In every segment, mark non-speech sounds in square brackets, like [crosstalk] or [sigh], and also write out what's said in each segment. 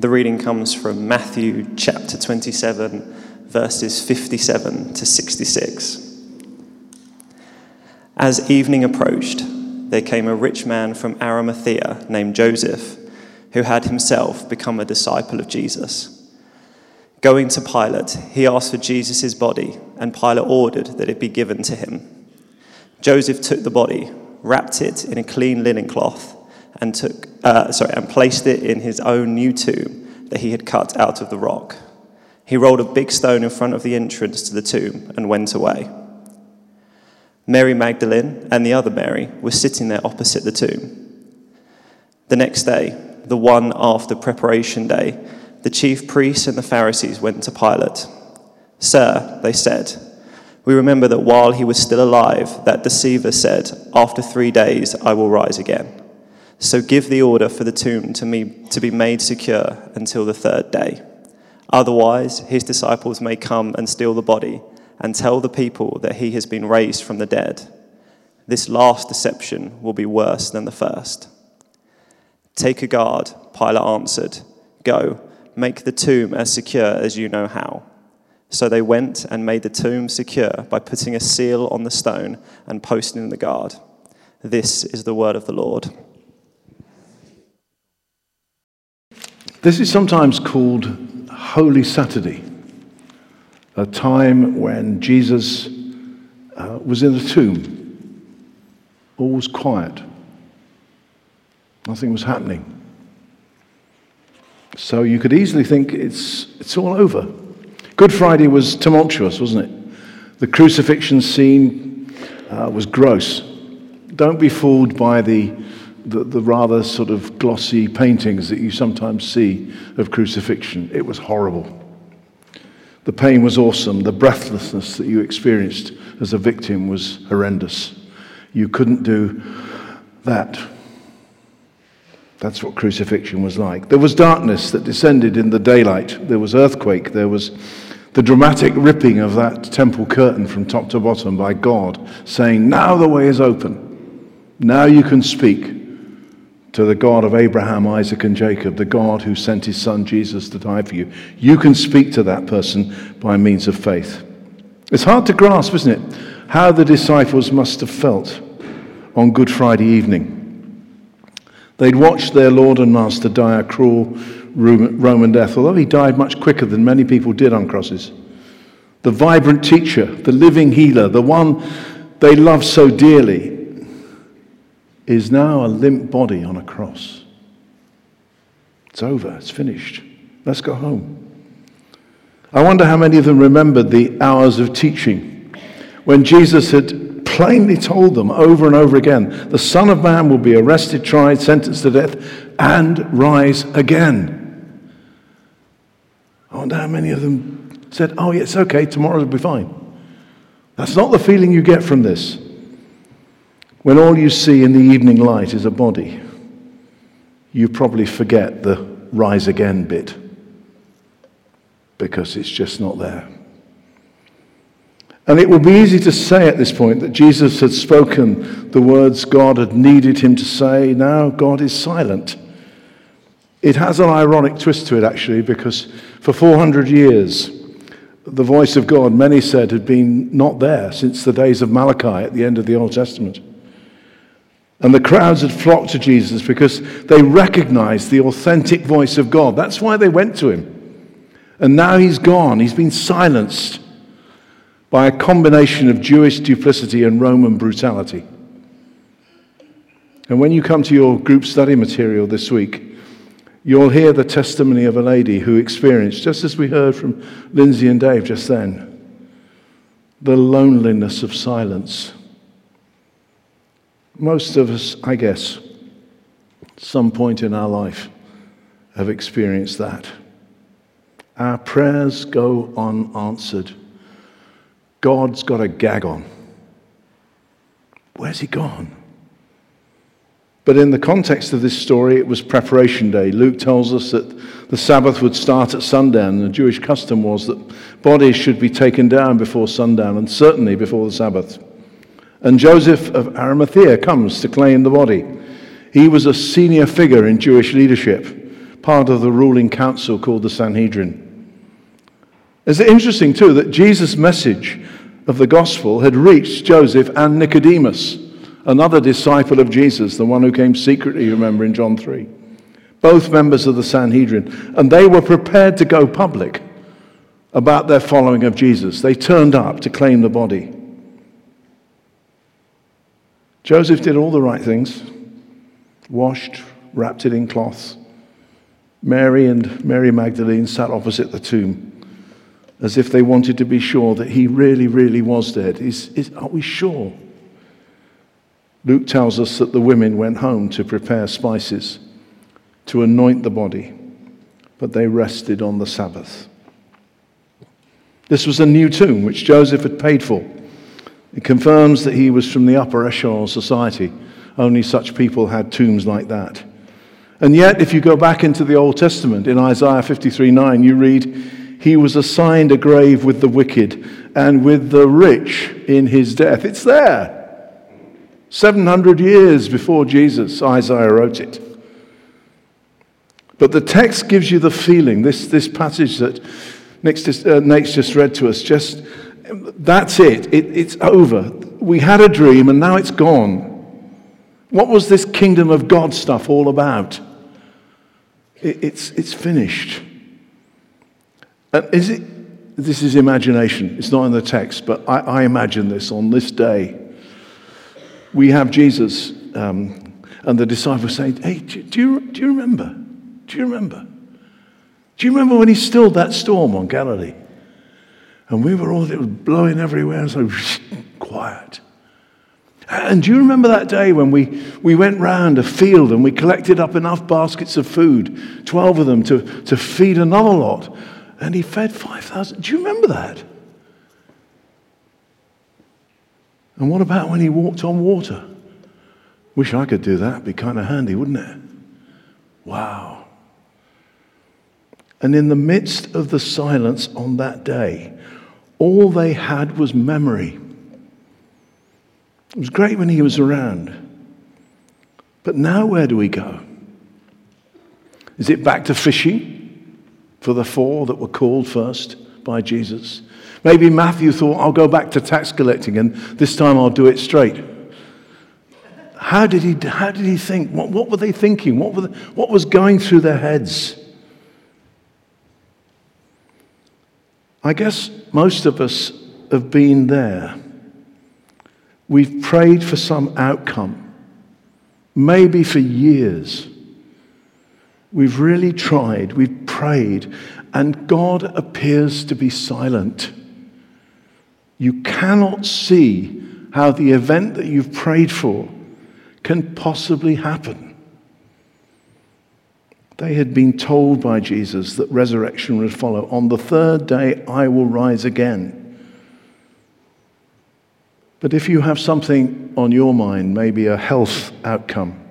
The reading comes from Matthew chapter 27, verses 57 to 66. As evening approached, there came a rich man from Arimathea named Joseph, who had himself become a disciple of Jesus. Going to Pilate, he asked for Jesus' body, and Pilate ordered that it be given to him. Joseph took the body, wrapped it in a clean linen cloth, and took uh, sorry, and placed it in his own new tomb that he had cut out of the rock. He rolled a big stone in front of the entrance to the tomb and went away. Mary Magdalene and the other Mary were sitting there opposite the tomb. The next day, the one after preparation day, the chief priests and the Pharisees went to Pilate. Sir, they said, we remember that while he was still alive, that deceiver said, After three days I will rise again. So give the order for the tomb to, me, to be made secure until the third day. Otherwise, his disciples may come and steal the body and tell the people that he has been raised from the dead. This last deception will be worse than the first. Take a guard, Pilate answered. Go, make the tomb as secure as you know how. So they went and made the tomb secure by putting a seal on the stone and posting the guard. This is the word of the Lord. This is sometimes called Holy Saturday, a time when Jesus uh, was in a tomb. All was quiet, nothing was happening. So you could easily think it's, it's all over. Good Friday was tumultuous, wasn't it? The crucifixion scene uh, was gross. Don't be fooled by the the, the rather sort of glossy paintings that you sometimes see of crucifixion. It was horrible. The pain was awesome. The breathlessness that you experienced as a victim was horrendous. You couldn't do that. That's what crucifixion was like. There was darkness that descended in the daylight. There was earthquake. There was the dramatic ripping of that temple curtain from top to bottom by God, saying, Now the way is open. Now you can speak to the God of Abraham, Isaac, and Jacob, the God who sent his son Jesus to die for you. You can speak to that person by means of faith. It's hard to grasp, isn't it, how the disciples must have felt on Good Friday evening. They'd watched their Lord and Master die a cruel Roman death, although he died much quicker than many people did on crosses. The vibrant teacher, the living healer, the one they loved so dearly, is now a limp body on a cross. It's over, it's finished. Let's go home. I wonder how many of them remembered the hours of teaching when Jesus had plainly told them over and over again the Son of Man will be arrested, tried, sentenced to death, and rise again. I wonder how many of them said, Oh, yeah, it's okay, tomorrow will be fine. That's not the feeling you get from this. When all you see in the evening light is a body, you probably forget the rise again bit because it's just not there. And it will be easy to say at this point that Jesus had spoken the words God had needed him to say. Now God is silent. It has an ironic twist to it, actually, because for 400 years, the voice of God, many said, had been not there since the days of Malachi at the end of the Old Testament. And the crowds had flocked to Jesus because they recognized the authentic voice of God. That's why they went to him. And now he's gone. He's been silenced by a combination of Jewish duplicity and Roman brutality. And when you come to your group study material this week, you'll hear the testimony of a lady who experienced, just as we heard from Lindsay and Dave just then, the loneliness of silence most of us, I guess, some point in our life have experienced that. Our prayers go unanswered. God's got a gag on. Where's he gone? But in the context of this story, it was preparation day. Luke tells us that the Sabbath would start at sundown. The Jewish custom was that bodies should be taken down before sundown, and certainly before the Sabbath. And Joseph of Arimathea comes to claim the body. He was a senior figure in Jewish leadership, part of the ruling council called the Sanhedrin. It's interesting, too, that Jesus' message of the gospel had reached Joseph and Nicodemus, another disciple of Jesus, the one who came secretly, remember, in John 3. Both members of the Sanhedrin. And they were prepared to go public about their following of Jesus. They turned up to claim the body. Joseph did all the right things washed, wrapped it in cloths. Mary and Mary Magdalene sat opposite the tomb as if they wanted to be sure that he really, really was dead. Is, is, are we sure? Luke tells us that the women went home to prepare spices to anoint the body, but they rested on the Sabbath. This was a new tomb which Joseph had paid for. It confirms that he was from the upper echelon society. Only such people had tombs like that. And yet, if you go back into the Old Testament, in Isaiah 53 9, you read, he was assigned a grave with the wicked and with the rich in his death. It's there. 700 years before Jesus, Isaiah wrote it. But the text gives you the feeling, this, this passage that just, uh, Nate's just read to us, just that's it. it. It's over. We had a dream and now it's gone. What was this kingdom of God stuff all about? It, it's, it's finished. And is it, this is imagination. It's not in the text, but I, I imagine this on this day. We have Jesus um, and the disciples saying, Hey, do, do, you, do you remember? Do you remember? Do you remember when he stilled that storm on Galilee? And we were all, it was blowing everywhere, and so [laughs] quiet. And do you remember that day when we, we went round a field and we collected up enough baskets of food, 12 of them, to, to feed another lot? and he fed 5,000. Do you remember that? And what about when he walked on water? Wish I could do that. It'd be kind of handy, wouldn't it? Wow. And in the midst of the silence on that day, all they had was memory. It was great when he was around. But now, where do we go? Is it back to fishing? for the four that were called first by Jesus. Maybe Matthew thought, I'll go back to tax collecting and this time I'll do it straight. How did he, how did he think? What, what were they thinking? What, were the, what was going through their heads? I guess most of us have been there. We've prayed for some outcome, maybe for years. We've really tried, we've prayed, and God appears to be silent. You cannot see how the event that you've prayed for can possibly happen. They had been told by Jesus that resurrection would follow. On the third day, I will rise again. But if you have something on your mind, maybe a health outcome,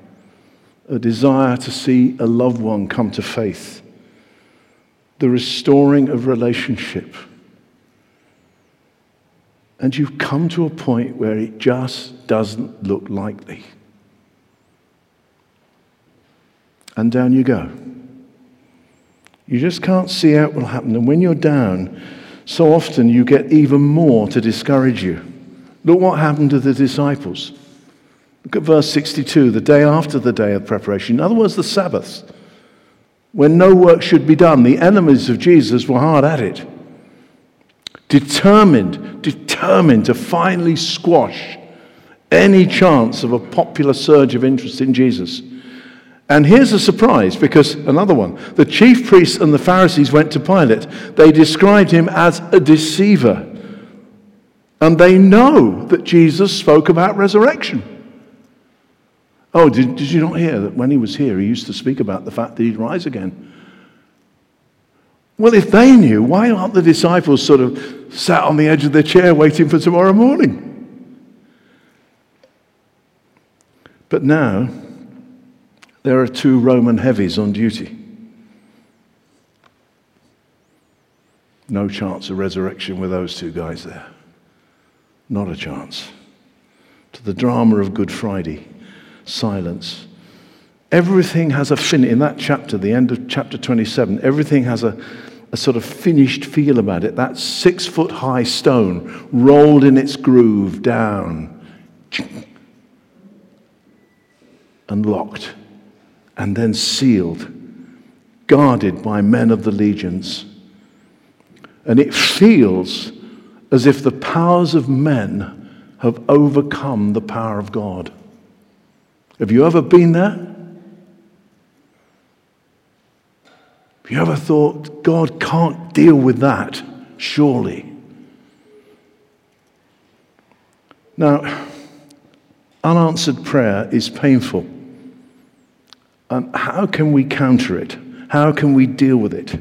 a desire to see a loved one come to faith, the restoring of relationship. And you've come to a point where it just doesn't look likely. And down you go. You just can't see out what will happen. And when you're down, so often you get even more to discourage you. Look what happened to the disciples. Look at verse 62, the day after the day of preparation. In other words, the Sabbath, when no work should be done. The enemies of Jesus were hard at it. Determined, determined to finally squash any chance of a popular surge of interest in Jesus. And here's a surprise because another one. The chief priests and the Pharisees went to Pilate. They described him as a deceiver. And they know that Jesus spoke about resurrection. Oh, did, did you not hear that when he was here, he used to speak about the fact that he'd rise again? Well, if they knew, why aren't the disciples sort of sat on the edge of their chair waiting for tomorrow morning? But now, there are two Roman heavies on duty. No chance of resurrection with those two guys there. Not a chance. To the drama of Good Friday silence. Everything has a fin in that chapter, the end of chapter 27, everything has a, a sort of finished feel about it. That six foot high stone rolled in its groove down and locked and then sealed, guarded by men of the legions. And it feels as if the powers of men have overcome the power of God. Have you ever been there? Have you ever thought, God can't deal with that, surely? Now, unanswered prayer is painful. How can we counter it? How can we deal with it?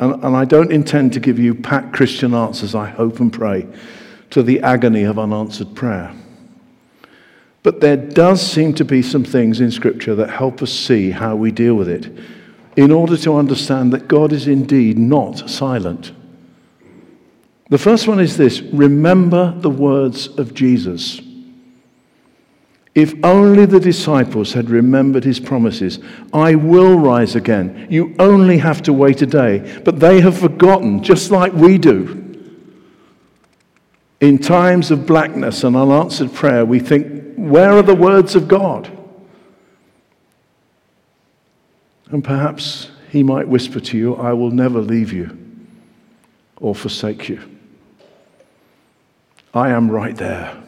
And, and I don't intend to give you pat Christian answers, I hope and pray, to the agony of unanswered prayer. But there does seem to be some things in Scripture that help us see how we deal with it in order to understand that God is indeed not silent. The first one is this remember the words of Jesus. If only the disciples had remembered his promises, I will rise again. You only have to wait a day. But they have forgotten, just like we do. In times of blackness and unanswered prayer, we think, where are the words of God? And perhaps he might whisper to you, I will never leave you or forsake you. I am right there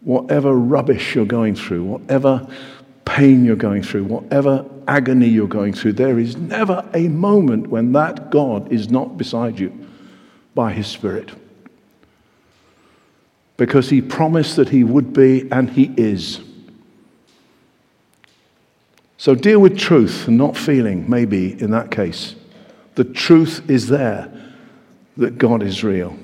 whatever rubbish you're going through, whatever pain you're going through, whatever agony you're going through, there is never a moment when that God is not beside you by His Spirit. Because He promised that He would be, and He is. So deal with truth and not feeling, maybe in that case. The truth is there that God is real.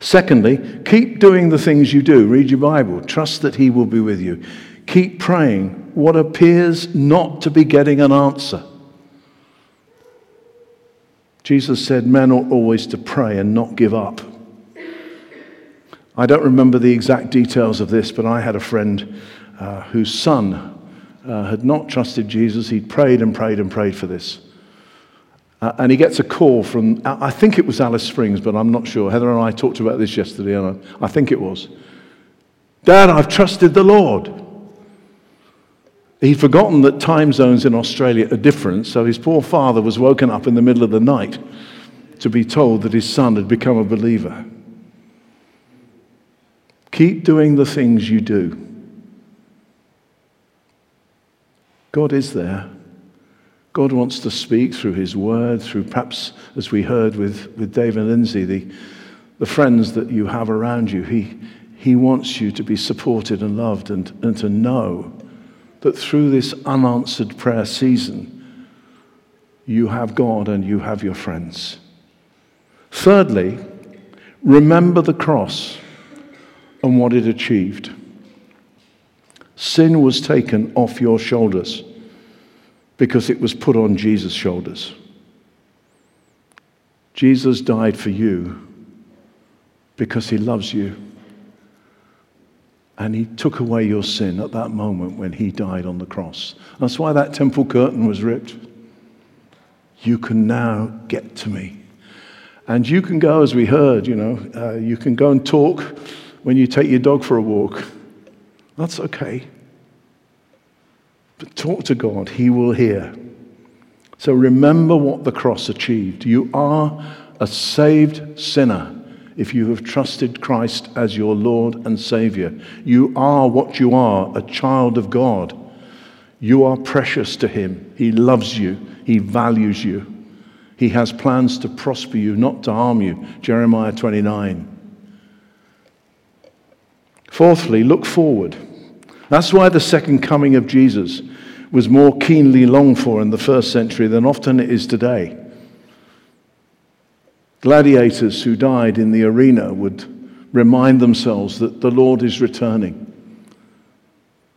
Secondly, keep doing the things you do. Read your Bible. Trust that He will be with you. Keep praying what appears not to be getting an answer. Jesus said men ought always to pray and not give up. I don't remember the exact details of this, but I had a friend uh, whose son uh, had not trusted Jesus. He'd prayed and prayed and prayed for this. Uh, and he gets a call from, I think it was Alice Springs, but I'm not sure. Heather and I talked about this yesterday, and I, I think it was. Dad, I've trusted the Lord. He'd forgotten that time zones in Australia are different, so his poor father was woken up in the middle of the night to be told that his son had become a believer. Keep doing the things you do. God is there. God wants to speak through His Word, through perhaps, as we heard with, with Dave and Lindsay, the, the friends that you have around you. He, he wants you to be supported and loved and, and to know that through this unanswered prayer season, you have God and you have your friends. Thirdly, remember the cross and what it achieved. Sin was taken off your shoulders because it was put on Jesus' shoulders. Jesus died for you because he loves you. And he took away your sin at that moment when he died on the cross. That's why that temple curtain was ripped. You can now get to me. And you can go, as we heard, you know, uh, you can go and talk when you take your dog for a walk. That's okay. But talk to God, He will hear. So remember what the cross achieved. You are a saved sinner if you have trusted Christ as your Lord and Savior. You are what you are, a child of God. You are precious to Him. He loves you, He values you. He has plans to prosper you, not to harm you. Jeremiah 29. Fourthly, look forward. That's why the second coming of Jesus was more keenly longed for in the first century than often it is today. Gladiators who died in the arena would remind themselves that the Lord is returning.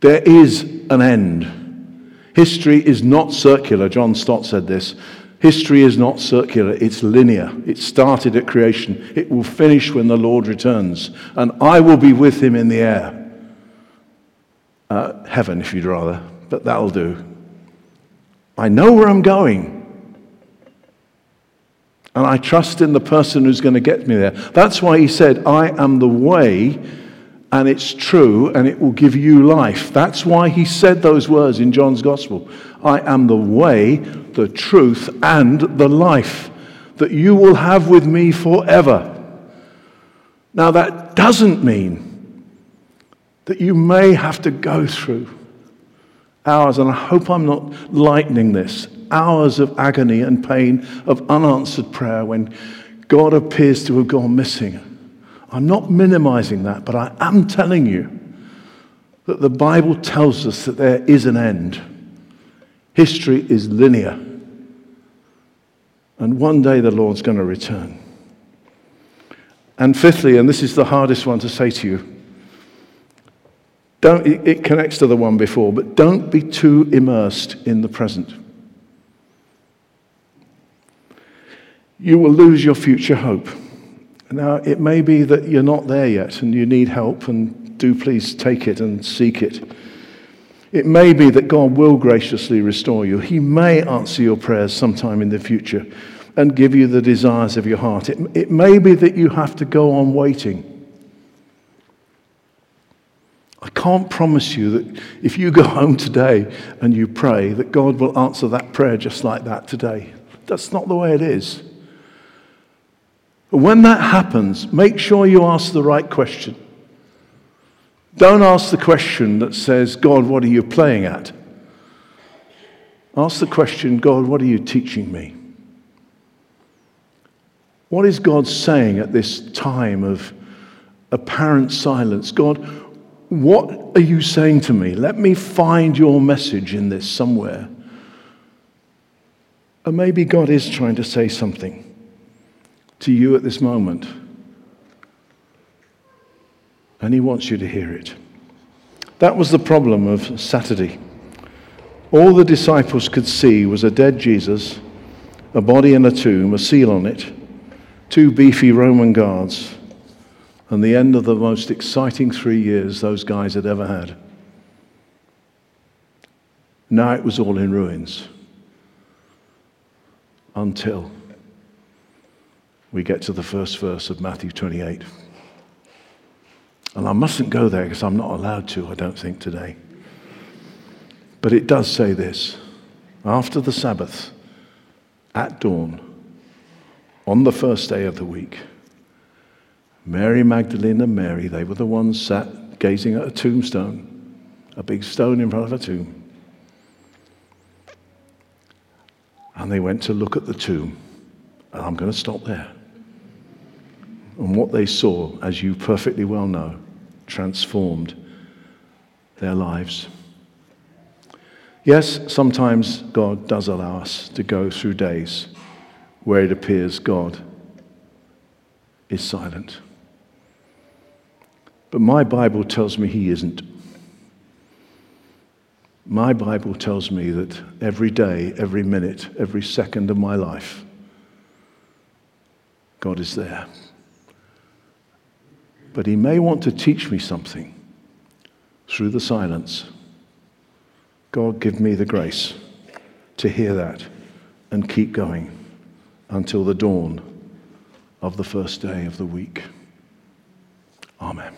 There is an end. History is not circular. John Stott said this. History is not circular, it's linear. It started at creation. It will finish when the Lord returns. And I will be with him in the air. Uh, heaven, if you'd rather, but that'll do. I know where I'm going. And I trust in the person who's going to get me there. That's why he said, I am the way, and it's true, and it will give you life. That's why he said those words in John's Gospel I am the way, the truth, and the life that you will have with me forever. Now, that doesn't mean that you may have to go through hours, and I hope I'm not lightening this, hours of agony and pain of unanswered prayer when God appears to have gone missing. I'm not minimizing that, but I am telling you that the Bible tells us that there is an end. History is linear. And one day the Lord's going to return. And fifthly, and this is the hardest one to say to you, don't, it, connects to the one before, but don't be too immersed in the present. You will lose your future hope. Now, it may be that you're not there yet and you need help, and do please take it and seek it. It may be that God will graciously restore you. He may answer your prayers sometime in the future and give you the desires of your heart. It, it may be that you have to go on waiting. I can't promise you that if you go home today and you pray, that God will answer that prayer just like that today. That's not the way it is. But when that happens, make sure you ask the right question. Don't ask the question that says, God, what are you playing at? Ask the question, God, what are you teaching me? What is God saying at this time of apparent silence? God, what are you saying to me? Let me find your message in this somewhere. Or maybe God is trying to say something to you at this moment. And He wants you to hear it. That was the problem of Saturday. All the disciples could see was a dead Jesus, a body in a tomb, a seal on it, two beefy Roman guards and the end of the most exciting three years those guys had ever had. Now it was all in ruins until we get to the first verse of Matthew 28. And I mustn't go there because I'm not allowed to, I don't think, today. But it does say this after the Sabbath, at dawn, on the first day of the week, Mary Magdalene and Mary, they were the ones sat gazing at a tombstone, a big stone in front of a tomb. And they went to look at the tomb. And I'm going to stop there. And what they saw, as you perfectly well know, transformed their lives. Yes, sometimes God does allow us to go through days where it appears God is silent. But my Bible tells me he isn't. My Bible tells me that every day, every minute, every second of my life, God is there. But he may want to teach me something through the silence. God, give me the grace to hear that and keep going until the dawn of the first day of the week. Amen.